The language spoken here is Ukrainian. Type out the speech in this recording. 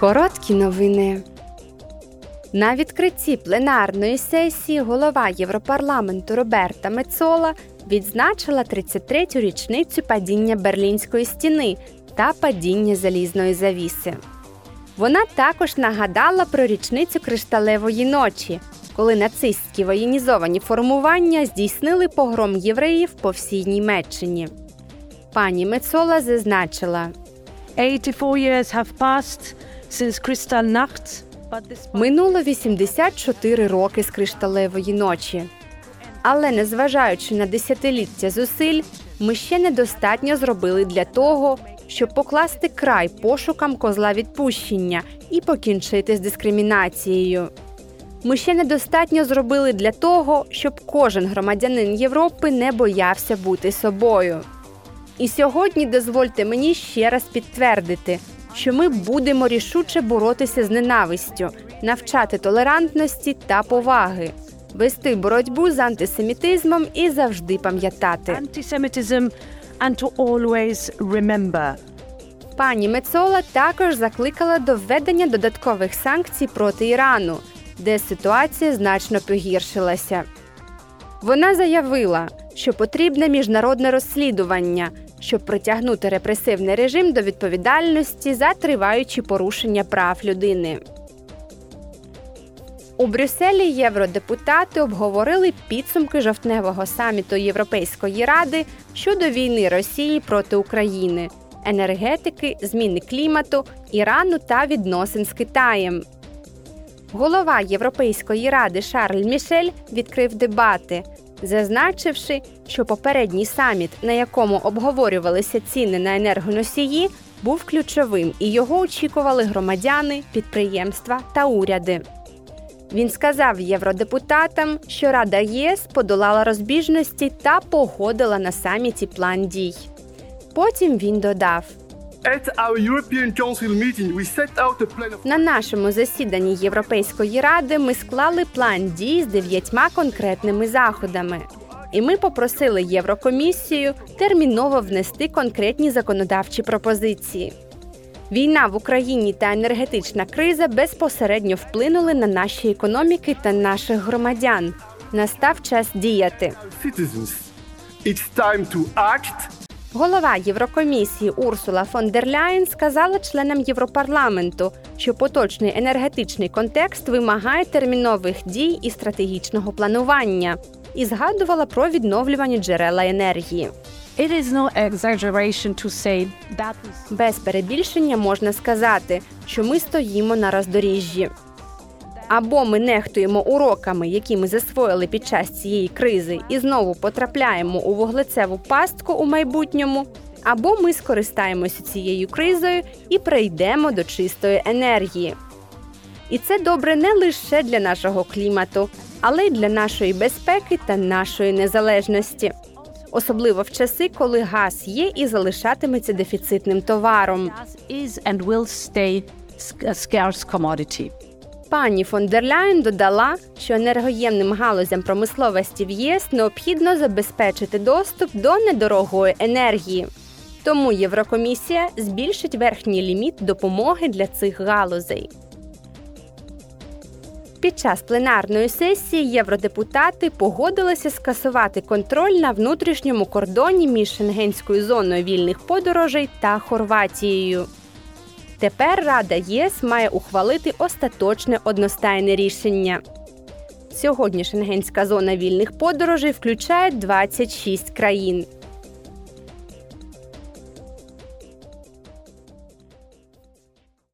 Короткі новини. На відкритті пленарної сесії голова Європарламенту Роберта Мецола відзначила 33-ю річницю падіння Берлінської стіни та падіння залізної завіси. Вона також нагадала про річницю кришталевої ночі, коли нацистські воєнізовані формування здійснили погром євреїв по всій Німеччині. Пані Мецола зазначила. 84 years have passed Минуло 84 роки з кришталевої ночі. Але незважаючи на десятиліття зусиль, ми ще недостатньо зробили для того, щоб покласти край пошукам козла відпущення і покінчити з дискримінацією. Ми ще недостатньо зробили для того, щоб кожен громадянин Європи не боявся бути собою. І сьогодні дозвольте мені ще раз підтвердити, що ми будемо рішуче боротися з ненавистю, навчати толерантності та поваги, вести боротьбу з антисемітизмом і завжди пам'ятати. and always remember. Пані Мецола також закликала до введення додаткових санкцій проти Ірану, де ситуація значно погіршилася. Вона заявила, що потрібне міжнародне розслідування, щоб притягнути репресивний режим до відповідальності за триваючі порушення прав людини. У Брюсселі євродепутати обговорили підсумки жовтневого саміту Європейської ради щодо війни Росії проти України, енергетики, зміни клімату, Ірану та відносин з Китаєм. Голова Європейської ради Шарль Мішель відкрив дебати, зазначивши, що попередній саміт, на якому обговорювалися ціни на енергоносії, був ключовим і його очікували громадяни, підприємства та уряди. Він сказав євродепутатам, що Рада ЄС подолала розбіжності та погодила на саміті план дій. Потім він додав: На нашому засіданні Європейської ради ми склали план дій з дев'ятьма конкретними заходами. І ми попросили Єврокомісію терміново внести конкретні законодавчі пропозиції. Війна в Україні та енергетична криза безпосередньо вплинули на наші економіки та наших громадян. Настав час діяти. It's time to act Голова Єврокомісії Урсула фон дер Ляєн сказала членам Європарламенту, що поточний енергетичний контекст вимагає термінових дій і стратегічного планування, і згадувала про відновлювані джерела енергії. It is no exaggeration to say that Без перебільшення можна сказати, що ми стоїмо на роздоріжжі. Або ми нехтуємо уроками, які ми засвоїли під час цієї кризи, і знову потрапляємо у вуглецеву пастку у майбутньому, або ми скористаємося цією кризою і прийдемо до чистої енергії. І це добре не лише для нашого клімату, але й для нашої безпеки та нашої незалежності. Особливо в часи, коли газ є і залишатиметься дефіцитним товаром. is and will stay scarce commodity. Пані фон дер Ляєн додала, що енергоємним галузям промисловості в ЄС необхідно забезпечити доступ до недорогої енергії. Тому Єврокомісія збільшить верхній ліміт допомоги для цих галузей. Під час пленарної сесії євродепутати погодилися скасувати контроль на внутрішньому кордоні між Шенгенською зоною вільних подорожей та Хорватією. Тепер Рада ЄС має ухвалити остаточне одностайне рішення. Сьогодні Шенгенська зона вільних подорожей включає 26 країн.